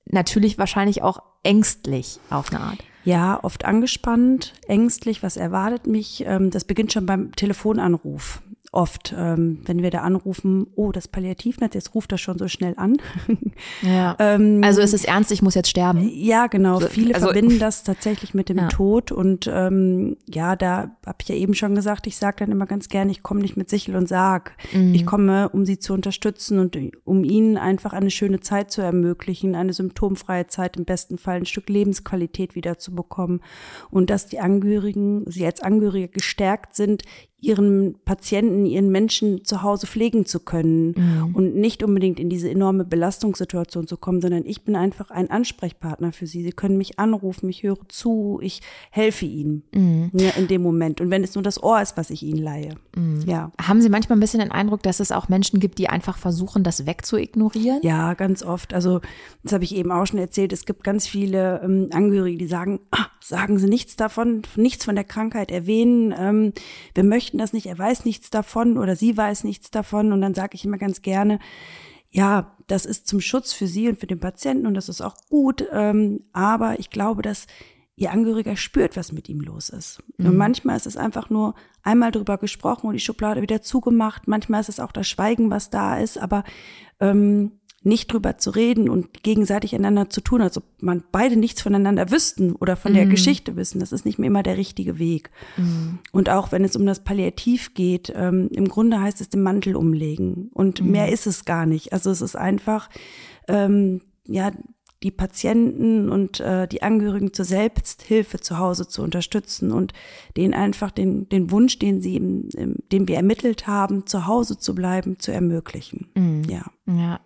natürlich wahrscheinlich auch ängstlich auf eine Art. Ja, oft angespannt, ängstlich, was erwartet mich. Ähm, Das beginnt schon beim Telefonanruf. Oft, ähm, wenn wir da anrufen, oh, das Palliativnetz, jetzt ruft er schon so schnell an. Ja. ähm, Also es ist ernst, ich muss jetzt sterben. ja, genau. Viele also- verbinden das tatsächlich mit dem Ja. Tod. Und ähm, ja, da habe ich ja eben schon gesagt, ich sage dann immer ganz gerne, ich komme nicht mit Sichel und Sarg. Mhm. Ich komme, um sie zu unterstützen und um ihnen einfach eine schöne Zeit zu ermöglichen, eine symptomfreie Zeit, im besten Fall ein Stück Lebensqualität wieder zu bekommen. Und dass die Angehörigen, sie als Angehörige gestärkt sind, ihren Patienten, ihren Menschen zu Hause pflegen zu können Mhm. und nicht unbedingt in diese enorme Belastungssituation zu kommen, sondern ich bin einfach ein Ansprechpartner für sie. Sie können mich anrufen, ich höre zu, ich helfe ihnen Mhm. ja, in dem Moment. Und wenn es nur das Ohr ist, was ich ihnen leihe. Mhm. Ja. Haben Sie manchmal ein bisschen den Eindruck, dass es auch Menschen gibt, die einfach versuchen, das wegzuignorieren? Ja, ganz oft. Also das habe ich eben auch schon erzählt. Es gibt ganz viele ähm, Angehörige, die sagen, ah, sagen Sie nichts davon, nichts von der Krankheit erwähnen. Ähm, wir möchten das nicht. Er weiß nichts davon oder sie weiß nichts davon. Und dann sage ich immer ganz gerne, ja, das ist zum Schutz für Sie und für den Patienten und das ist auch gut. Ähm, aber ich glaube, dass Ihr Angehöriger spürt, was mit ihm los ist. Und manchmal ist es einfach nur einmal drüber gesprochen und die Schublade wieder zugemacht. Manchmal ist es auch das Schweigen, was da ist, aber ähm, nicht drüber zu reden und gegenseitig einander zu tun, als ob man beide nichts voneinander wüssten oder von der Geschichte wissen. Das ist nicht mehr immer der richtige Weg. Und auch wenn es um das Palliativ geht, ähm, im Grunde heißt es den Mantel umlegen. Und mehr ist es gar nicht. Also es ist einfach, ähm, ja, die Patienten und äh, die Angehörigen zur Selbsthilfe zu Hause zu unterstützen und denen einfach den, den Wunsch, den sie, im, im, den wir ermittelt haben, zu Hause zu bleiben, zu ermöglichen. Ja. Ja.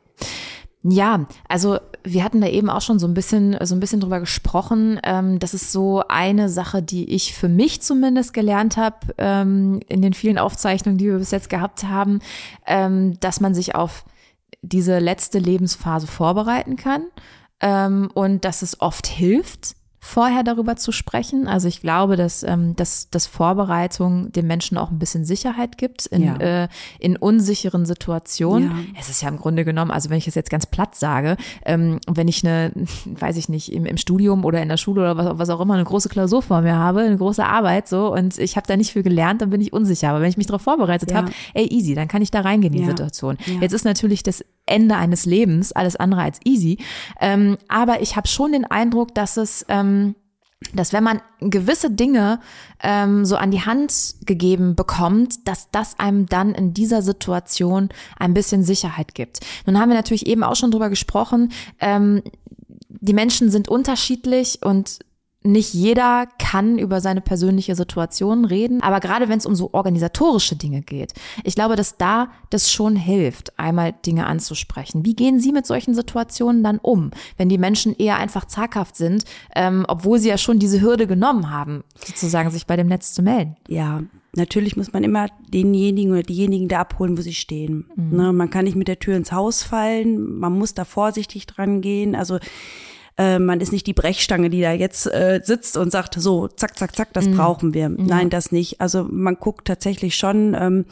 Ja, also wir hatten da eben auch schon so ein bisschen, so ein bisschen drüber gesprochen. Ähm, das ist so eine Sache, die ich für mich zumindest gelernt habe ähm, in den vielen Aufzeichnungen, die wir bis jetzt gehabt haben, ähm, dass man sich auf diese letzte Lebensphase vorbereiten kann ähm, und dass es oft hilft, vorher darüber zu sprechen. Also ich glaube, dass, ähm, dass, dass Vorbereitung den Menschen auch ein bisschen Sicherheit gibt in, Ja. äh, in unsicheren Situationen. Ja. Es ist ja im Grunde genommen, also wenn ich es jetzt ganz platt sage, ähm, wenn ich eine, weiß ich nicht, im, im Studium oder in der Schule oder was, was auch immer eine große Klausur vor mir habe, eine große Arbeit so und ich habe da nicht viel gelernt, dann bin ich unsicher. Aber wenn ich mich darauf vorbereitet Ja. habe, ey easy, dann kann ich da reingehen in die. Situation. Jetzt ist natürlich das Ende eines Lebens alles andere als easy, ähm, aber ich habe schon den Eindruck, dass es ähm, dass wenn man gewisse Dinge ähm, so an die Hand gegeben bekommt, dass das einem dann in dieser Situation ein bisschen Sicherheit gibt. Nun haben wir natürlich eben auch schon drüber gesprochen, ähm, die Menschen sind unterschiedlich und nicht jeder kann über seine persönliche Situation reden, aber gerade wenn es um so organisatorische Dinge geht, ich glaube, dass da das schon hilft, einmal Dinge anzusprechen. Wie gehen Sie mit solchen Situationen dann um, wenn die Menschen eher einfach zaghaft sind, ähm, obwohl sie ja schon diese Hürde genommen haben, sozusagen sich bei dem Netz zu melden? ja, natürlich muss man immer denjenigen oder diejenigen da abholen, wo sie stehen. Ne, man kann nicht mit der Tür ins Haus fallen, man muss da vorsichtig dran gehen. Also äh, man ist nicht die Brechstange, die da jetzt äh, sitzt und sagt, so, zack, zack, zack, das brauchen wir. Nein, das nicht. Also man guckt tatsächlich schon, ähm,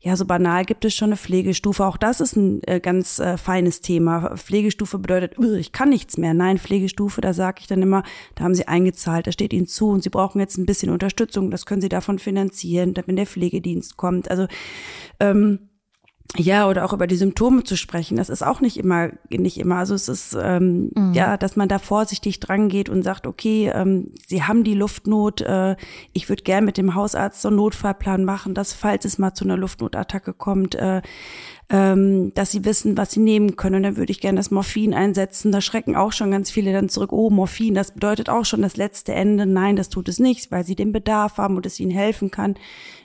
ja, so banal gibt es schon eine Pflegestufe. Auch das ist ein äh, ganz äh, feines Thema. Pflegestufe bedeutet, "Ugh, ich kann nichts mehr. Nein, Pflegestufe, da sage ich dann immer, da haben Sie eingezahlt, da steht Ihnen zu und Sie brauchen jetzt ein bisschen Unterstützung. Das können Sie davon finanzieren, wenn der Pflegedienst kommt. Also ähm, ja, oder auch über die Symptome zu sprechen, das ist auch nicht immer, nicht immer. Also es ist ähm, ja, dass man da vorsichtig dran geht und sagt, okay, ähm, Sie haben die Luftnot, äh, ich würde gern mit dem Hausarzt so einen Notfallplan machen, dass falls es mal zu einer Luftnotattacke kommt, äh, ähm, dass sie wissen, was sie nehmen können. Und dann würde ich gerne das Morphin einsetzen. Da schrecken auch schon ganz viele dann zurück. Oh, Morphin, das bedeutet auch schon das letzte Ende. Nein, das tut es nicht, weil sie den Bedarf haben und es ihnen helfen kann,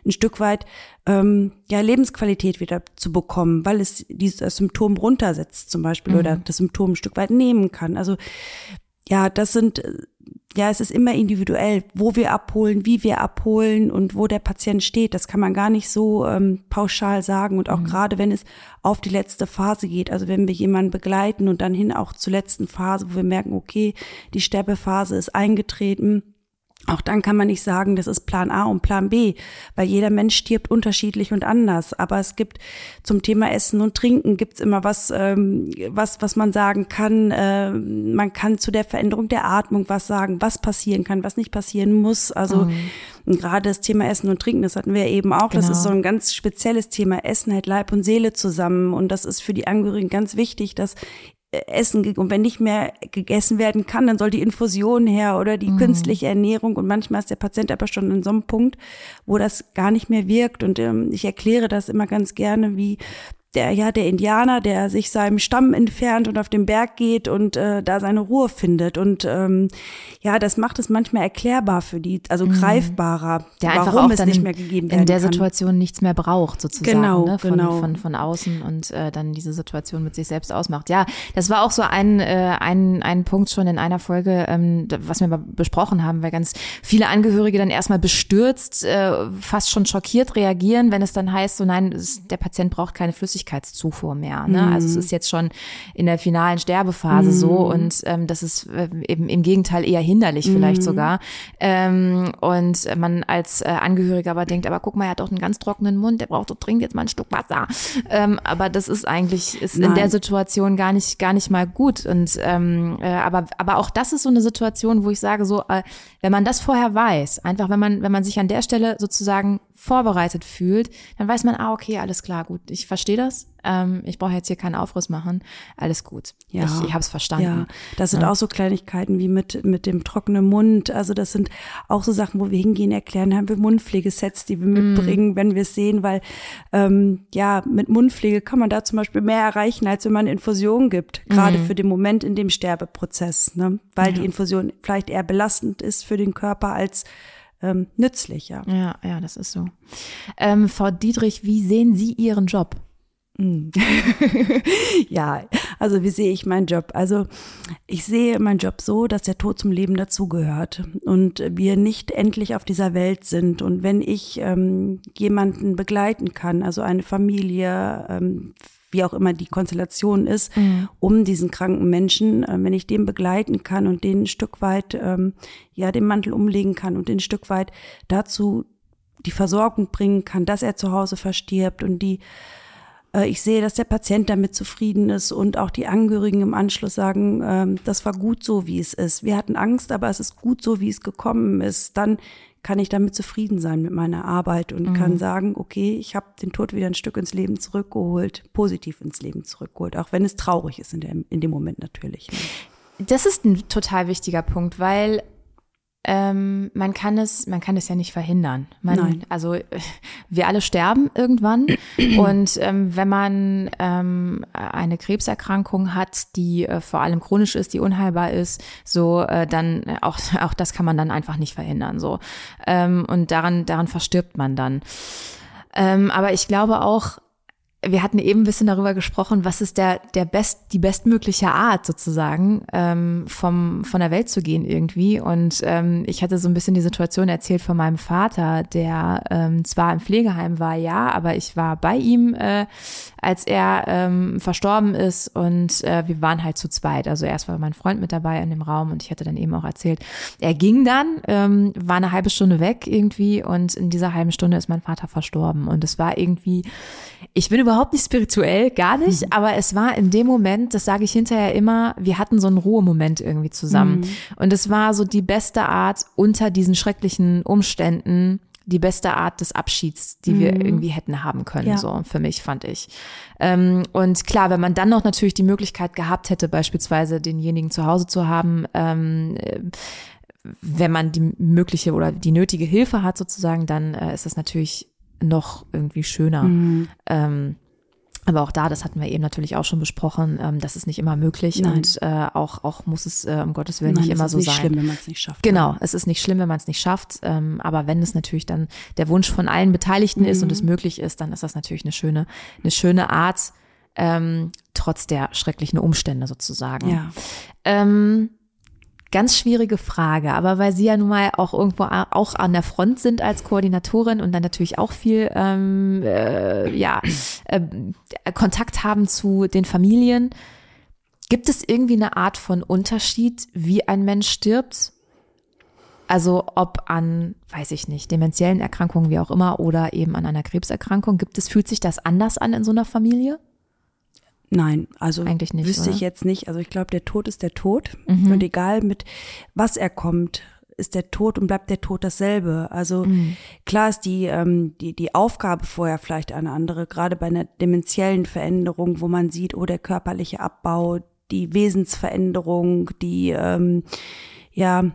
ein Stück weit ähm, ja Lebensqualität wieder zu bekommen, weil es dieses Symptom runtersetzt zum Beispiel oder das Symptom ein Stück weit nehmen kann. Also ja, das sind, äh, ja, es ist immer individuell, wo wir abholen, wie wir abholen und wo der Patient steht. Das kann man gar nicht so ähm, pauschal sagen. Und auch gerade wenn es auf die letzte Phase geht, also wenn wir jemanden begleiten und dann hin auch zur letzten Phase, wo wir merken, okay, die Sterbephase ist eingetreten, Auch dann kann man nicht sagen, das ist Plan A und Plan B, weil jeder Mensch stirbt unterschiedlich und anders. Aber es gibt zum Thema Essen und Trinken gibt's immer was, ähm, was, was man sagen kann. Äh, man kann zu der Veränderung der Atmung was sagen, was passieren kann, was nicht passieren muss. Also mhm. gerade das Thema Essen und Trinken, das hatten wir eben auch. Genau. Das ist so ein ganz spezielles Thema. Essen hält Leib und Seele zusammen. Und das ist für die Angehörigen ganz wichtig, dass Essen und wenn nicht mehr gegessen werden kann, dann soll die Infusion her oder die mhm. künstliche Ernährung und manchmal ist der Patient aber schon in so einem Punkt, wo das gar nicht mehr wirkt und ähm, ich erkläre das immer ganz gerne, wie der ja der Indianer, der sich seinem Stamm entfernt und auf den Berg geht und äh, da seine Ruhe findet und ähm, ja, das macht es manchmal erklärbar für die, also mhm. greifbarer, der einfach warum es nicht mehr gegeben werden in der kann. Situation nichts mehr braucht sozusagen, genau, ne? von, genau. von von außen und äh, dann diese Situation mit sich selbst ausmacht. Ja, das war auch so ein äh, ein ein Punkt schon in einer Folge, ähm, was wir besprochen haben, weil ganz viele Angehörige dann erstmal bestürzt, äh, fast schon schockiert reagieren, wenn es dann heißt, so nein, der Patient braucht keine Flüssigkeit Flüssigkeitszufuhr mehr. Ne? Mhm. Also es ist jetzt schon in der finalen Sterbephase mhm. so und ähm, das ist äh, eben im Gegenteil eher hinderlich vielleicht mhm. sogar. Ähm, und man als äh, Angehöriger aber denkt, aber guck mal, er hat doch einen ganz trockenen Mund, der braucht doch dringend jetzt mal ein Stück Wasser. Ähm, aber das ist eigentlich ist in der Situation gar nicht gar nicht mal gut. Und ähm, äh, aber aber auch das ist so eine Situation, wo ich sage so, äh, wenn man das vorher weiß, einfach wenn man wenn man sich an der Stelle sozusagen vorbereitet fühlt, dann weiß man, ah, okay, alles klar, gut, ich verstehe das. Ähm, ich brauche jetzt hier keinen Aufriss machen. Alles gut. Ja, ich, ich habe es verstanden. Ja, das sind ja. auch so Kleinigkeiten wie mit, mit dem trockenen Mund. Also das sind auch so Sachen, wo wir hingehen, erklären, haben wir Mundpflegesets, die wir mm. mitbringen, wenn wir es sehen, weil ähm, ja, mit Mundpflege kann man da zum Beispiel mehr erreichen, als wenn man Infusion gibt, gerade mm. für den Moment in dem Sterbeprozess, ne? weil ja. die Infusion vielleicht eher belastend ist für den Körper als ähm, nützlich, ja. Ja, ja, das ist so. Ähm, Frau Dietrich, wie sehen Sie Ihren Job? Hm. ja, also wie sehe ich meinen Job? Also ich sehe meinen Job so, dass der Tod zum Leben dazugehört und wir nicht endlich auf dieser Welt sind. Und wenn ich ähm, jemanden begleiten kann, also eine Familie, ähm, wie auch immer die Konstellation ist, mhm. um diesen kranken Menschen, äh, wenn ich den begleiten kann und den ein Stück weit, ähm, ja, den Mantel umlegen kann und den ein Stück weit dazu die Versorgung bringen kann, dass er zu Hause verstirbt und die äh, ich sehe, dass der Patient damit zufrieden ist und auch die Angehörigen im Anschluss sagen, ähm, das war gut so, wie es ist. Wir hatten Angst, aber es ist gut so, wie es gekommen ist. Dann kann ich damit zufrieden sein mit meiner Arbeit und mhm. kann sagen, okay, ich habe den Tod wieder ein Stück ins Leben zurückgeholt, positiv ins Leben zurückgeholt, auch wenn es traurig ist in, der, in dem Moment natürlich. Ne? Das ist ein total wichtiger Punkt, weil ähm, man kann es, man kann es ja nicht verhindern. Man, Nein. Also wir alle sterben irgendwann und ähm, wenn man ähm, eine Krebserkrankung hat, die äh, vor allem chronisch ist, die unheilbar ist, so äh, dann auch auch das kann man dann einfach nicht verhindern. So ähm, und daran daran verstirbt man dann. Ähm, aber ich glaube auch, wir hatten eben ein bisschen darüber gesprochen, was ist der, der best, die bestmögliche Art sozusagen, ähm, vom, von der Welt zu gehen irgendwie. Und ähm, ich hatte so ein bisschen die Situation erzählt von meinem Vater, der ähm, zwar im Pflegeheim war, ja, aber ich war bei ihm, äh, als er ähm, verstorben ist und äh, wir waren halt zu zweit. Also erst war mein Freund mit dabei in dem Raum und ich hatte dann eben auch erzählt, er ging dann, ähm, war eine halbe Stunde weg irgendwie und in dieser halben Stunde ist mein Vater verstorben. Und es war irgendwie, ich bin überhaupt nicht spirituell, gar nicht, mhm. aber es war in dem Moment, das sage ich hinterher immer, wir hatten so einen Ruhemoment irgendwie zusammen. Mhm. Und es war so die beste Art, unter diesen schrecklichen Umständen die beste Art des Abschieds, die mhm. wir irgendwie hätten haben können, ja. so für mich, fand ich. Ähm, und klar, wenn man dann noch natürlich die Möglichkeit gehabt hätte, beispielsweise denjenigen zu Hause zu haben, ähm, äh, wenn man die mögliche oder die nötige Hilfe hat sozusagen, dann äh, ist das natürlich noch irgendwie schöner. Mhm. Ähm, aber auch da, das hatten wir eben natürlich auch schon besprochen, ähm, das ist nicht immer möglich Nein. und äh, auch, auch muss es äh, um Gottes Willen Nein, nicht immer so sein. Es ist nicht schlimm, wenn man es nicht schafft. Genau, es ist nicht schlimm, wenn man es nicht schafft. Ähm, aber wenn es natürlich dann der Wunsch von allen Beteiligten mhm. ist und es mhm. möglich ist, dann ist das natürlich eine schöne, eine schöne Art, ähm, trotz der schrecklichen Umstände sozusagen. Ja. Ähm, Ganz schwierige Frage, aber weil Sie ja nun mal auch irgendwo auch an der Front sind als Koordinatorin und dann natürlich auch viel ähm, äh, ja, äh, Kontakt haben zu den Familien, gibt es irgendwie eine Art von Unterschied, wie ein Mensch stirbt? Also ob an, weiß ich nicht, demenziellen Erkrankungen, wie auch immer, oder eben an einer Krebserkrankung. Gibt es, fühlt sich das anders an in so einer Familie? Nein, also Eigentlich nicht, wüsste oder? ich jetzt nicht. Also ich glaube, der Tod ist der Tod. Mhm. Und egal mit was er kommt, ist der Tod und bleibt der Tod dasselbe. Also Mhm. klar ist die, ähm, die, die Aufgabe vorher vielleicht eine andere, gerade bei einer demenziellen Veränderung, wo man sieht, oh, der körperliche Abbau, die Wesensveränderung, die, ähm, ja,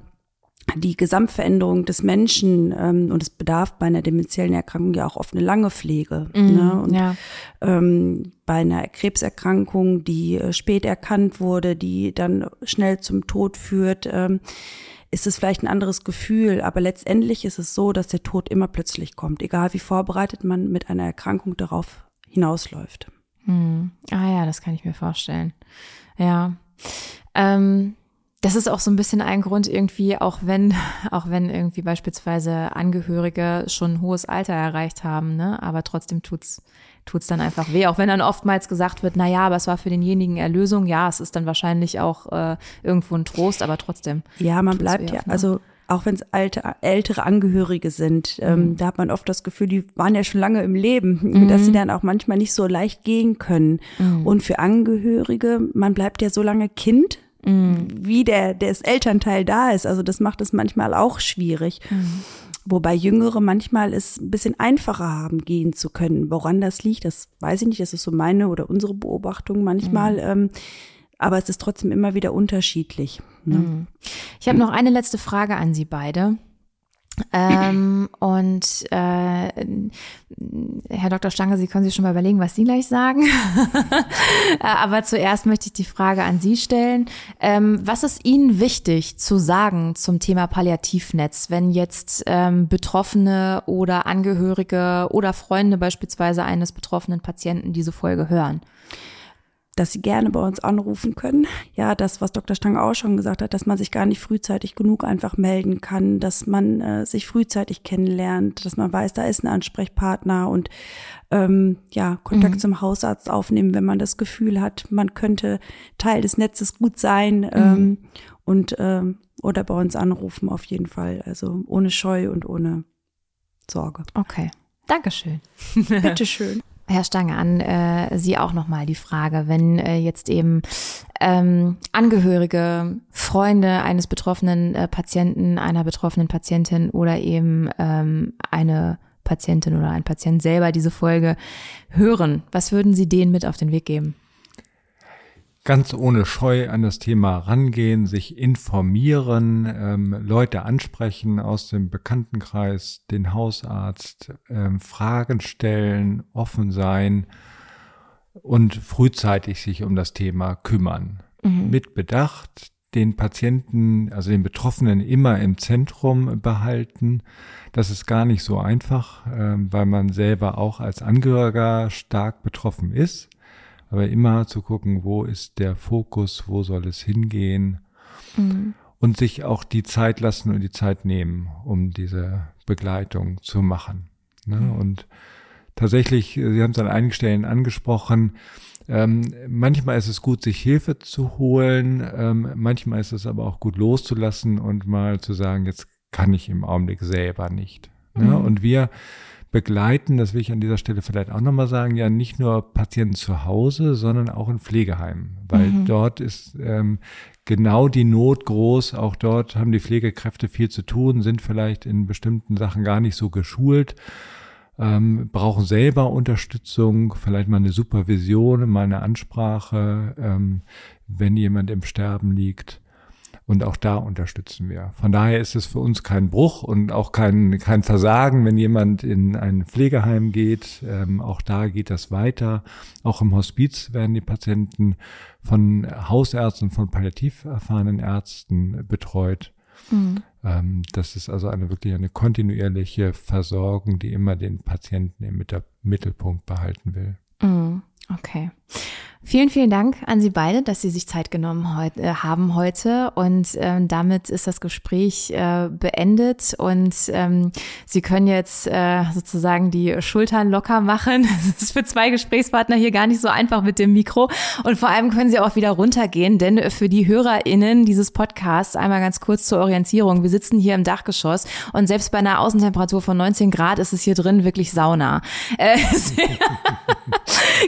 die Gesamtveränderung des Menschen ähm, und es bedarf bei einer demenziellen Erkrankung ja auch oft eine lange Pflege. ne? Und ja. ähm, bei einer Krebserkrankung, die äh, spät erkannt wurde, die dann schnell zum Tod führt, ähm, ist es vielleicht ein anderes Gefühl. Aber letztendlich ist es so, dass der Tod immer plötzlich kommt, egal wie vorbereitet man mit einer Erkrankung darauf hinausläuft. Hm. Ah ja, das kann ich mir vorstellen. Ja. Ähm, das ist auch so ein bisschen ein Grund irgendwie, auch wenn, auch wenn irgendwie beispielsweise Angehörige schon ein hohes Alter erreicht haben, ne, aber trotzdem tut's, tut's dann einfach weh. Auch wenn dann oftmals gesagt wird, na ja, aber es war für denjenigen Erlösung. Ja, es ist dann wahrscheinlich auch äh, irgendwo ein Trost, aber trotzdem. Ja, man bleibt ja, auf, ne? also auch wenn es alte, ältere Angehörige sind, ähm, da hat man oft das Gefühl, die waren ja schon lange im Leben, dass sie dann auch manchmal nicht so leicht gehen können. Und für Angehörige, man bleibt ja so lange Kind, wie der, das Elternteil da ist. Also das macht es manchmal auch schwierig. Wobei Jüngere manchmal es ein bisschen einfacher haben, gehen zu können. Woran das liegt, das weiß ich nicht. Das ist so meine oder unsere Beobachtung manchmal. Ähm, aber es ist trotzdem immer wieder unterschiedlich. Ne? Ich habe noch eine letzte Frage an Sie beide. Ähm, und äh, Herr Dr. Stange, Sie können sich schon mal überlegen, was Sie gleich sagen. Äh, Aber zuerst möchte ich die Frage an Sie stellen. Ähm, was ist Ihnen wichtig zu sagen zum Thema Palliativnetz, wenn jetzt ähm, Betroffene oder Angehörige oder Freunde beispielsweise eines betroffenen Patienten diese Folge hören? Dass sie gerne bei uns anrufen können. Ja, das, was Dr. Stange auch schon gesagt hat, dass man sich gar nicht frühzeitig genug einfach melden kann, dass man äh, sich frühzeitig kennenlernt, dass man weiß, da ist ein Ansprechpartner und ähm, ja, Kontakt zum Hausarzt aufnehmen, wenn man das Gefühl hat, man könnte Teil des Netzes gut sein ähm, und ähm, oder bei uns anrufen auf jeden Fall. Also ohne Scheu und ohne Sorge. Okay. Dankeschön. Bitteschön. Herr Stange, an äh, Sie auch nochmal die Frage, wenn äh, jetzt eben ähm, Angehörige, Freunde eines betroffenen äh, Patienten, einer betroffenen Patientin oder eben ähm, eine Patientin oder ein Patient selber diese Folge hören, was würden Sie denen mit auf den Weg geben? Ganz ohne Scheu an das Thema rangehen, sich informieren, ähm, Leute ansprechen aus dem Bekanntenkreis, den Hausarzt, ähm, Fragen stellen, offen sein und frühzeitig sich um das Thema kümmern. Mit Bedacht, den Patienten, also den Betroffenen immer im Zentrum behalten. Das ist gar nicht so einfach, ähm, weil man selber auch als Angehöriger stark betroffen ist aber immer zu gucken, wo ist der Fokus, wo soll es hingehen und sich auch die Zeit lassen und die Zeit nehmen, um diese Begleitung zu machen. Ne? Und tatsächlich, Sie haben es an einigen Stellen angesprochen, ähm, manchmal ist es gut, sich Hilfe zu holen, ähm, manchmal ist es aber auch gut loszulassen und mal zu sagen, jetzt kann ich im Augenblick selber nicht. Ne? Und wir begleiten, das will ich an dieser Stelle vielleicht auch nochmal sagen, ja nicht nur Patienten zu Hause, sondern auch in Pflegeheimen, weil dort ist ähm, genau die Not groß. Auch dort haben die Pflegekräfte viel zu tun, sind vielleicht in bestimmten Sachen gar nicht so geschult, ähm, brauchen selber Unterstützung, vielleicht mal eine Supervision, mal eine Ansprache, ähm, wenn jemand im Sterben liegt. Und auch da unterstützen wir. Von daher ist es für uns kein Bruch und auch kein, kein Versagen, wenn jemand in ein Pflegeheim geht. Ähm, auch da geht das weiter. Auch im Hospiz werden die Patienten von Hausärzten, von palliativ erfahrenen Ärzten betreut. Ähm, das ist also eine wirklich eine kontinuierliche Versorgung, die immer den Patienten im Mittelpunkt behalten will. Mhm. Okay. Vielen, vielen Dank an Sie beide, dass Sie sich Zeit genommen heut, äh, haben heute. Und ähm, damit ist das Gespräch äh, beendet. Und ähm, Sie können jetzt äh, sozusagen die Schultern locker machen. Es ist für zwei Gesprächspartner hier gar nicht so einfach mit dem Mikro. Und vor allem können Sie auch wieder runtergehen, denn für die HörerInnen dieses Podcasts einmal ganz kurz zur Orientierung. Wir sitzen hier im Dachgeschoss und selbst bei einer Außentemperatur von 19 Grad ist es hier drin wirklich Sauna.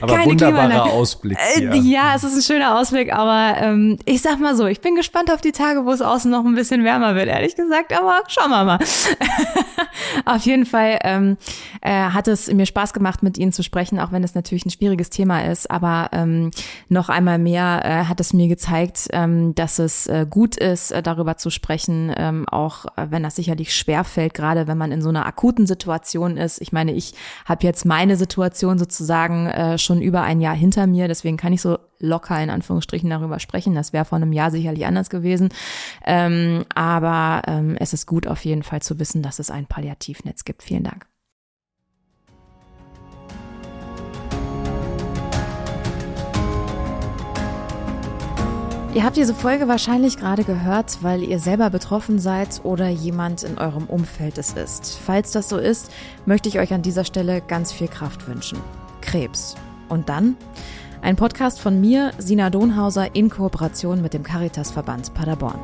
Aber wunderbarer Ausblick. Äh, ja, es ist ein schöner Ausblick, aber ähm, ich sag mal so, ich bin gespannt auf die Tage, wo es außen noch ein bisschen wärmer wird, ehrlich gesagt, aber schauen wir mal. auf jeden Fall ähm, äh, hat es mir Spaß gemacht, mit Ihnen zu sprechen, auch wenn es natürlich ein schwieriges Thema ist, aber ähm, noch einmal mehr äh, hat es mir gezeigt, ähm, dass es äh, gut ist, äh, darüber zu sprechen, ähm, auch äh, wenn das sicherlich schwer fällt, gerade wenn man in so einer akuten Situation ist. Ich meine, ich habe jetzt meine Situation sozusagen äh, schon über ein Jahr hinter mir, deswegen kann ich so locker in Anführungsstrichen darüber sprechen. Das wäre vor einem Jahr sicherlich anders gewesen. Ähm, aber ähm, es ist gut auf jeden Fall zu wissen, dass es ein Palliativnetz gibt. Vielen Dank. Ihr habt diese Folge wahrscheinlich gerade gehört, weil ihr selber betroffen seid oder jemand in eurem Umfeld es ist. Falls das so ist, möchte ich euch an dieser Stelle ganz viel Kraft wünschen. Krebs. Und dann? Ein Podcast von mir, Sina Donhauser, in Kooperation mit dem Caritasverband Paderborn.